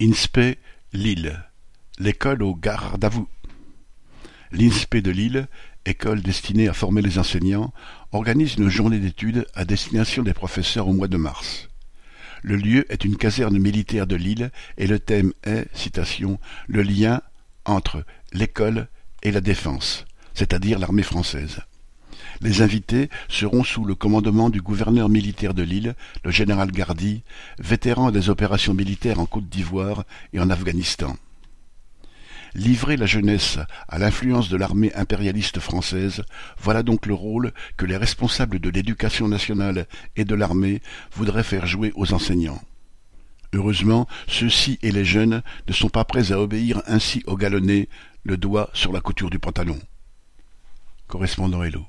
INSPE Lille, l'école au garde à vous. L'INSPE de Lille, école destinée à former les enseignants, organise une journée d'études à destination des professeurs au mois de mars. Le lieu est une caserne militaire de Lille et le thème est, citation, le lien entre l'école et la défense, c'est-à-dire l'armée française. Les invités seront sous le commandement du gouverneur militaire de Lille, le général Gardy, vétéran des opérations militaires en Côte d'Ivoire et en Afghanistan. Livrer la jeunesse à l'influence de l'armée impérialiste française, voilà donc le rôle que les responsables de l'éducation nationale et de l'armée voudraient faire jouer aux enseignants. Heureusement, ceux-ci et les jeunes ne sont pas prêts à obéir ainsi au galonné, le doigt sur la couture du pantalon. Correspondant Hello.